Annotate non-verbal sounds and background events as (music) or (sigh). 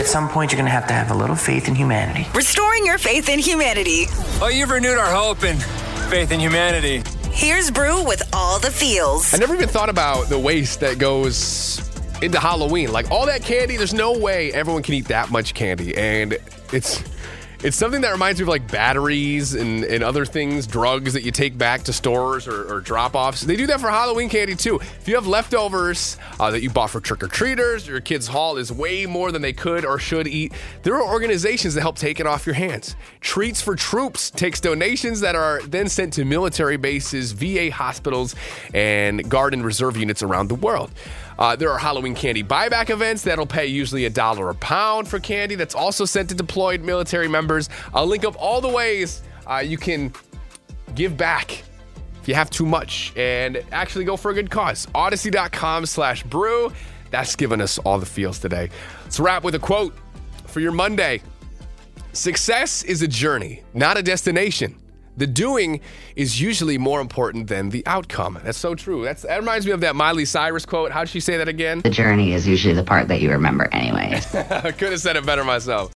At some point, you're going to have to have a little faith in humanity. Restoring your faith in humanity. Well, you've renewed our hope and faith in humanity. Here's Brew with all the feels. I never even thought about the waste that goes into Halloween. Like all that candy, there's no way everyone can eat that much candy. And it's it's something that reminds me of like batteries and, and other things, drugs that you take back to stores or, or drop offs. They do that for Halloween candy too. If you have leftovers uh, that you bought for trick or treaters, your kid's haul is way more than they could or should eat. There are organizations that help take it off your hands. Treats for Troops takes donations that are then sent to military bases, VA hospitals, and Guard and Reserve units around the world. Uh, there are Halloween candy buyback events that'll pay usually a dollar a pound for candy that's also sent to deployed military members. I'll link up all the ways uh, you can give back if you have too much and actually go for a good cause. Audacy.com slash brew. That's giving us all the feels today. Let's wrap with a quote for your Monday. Success is a journey, not a destination. The doing is usually more important than the outcome. That's so true. That's, that reminds me of that Miley Cyrus quote. How'd she say that again? The journey is usually the part that you remember, anyways. (laughs) I could have said it better myself.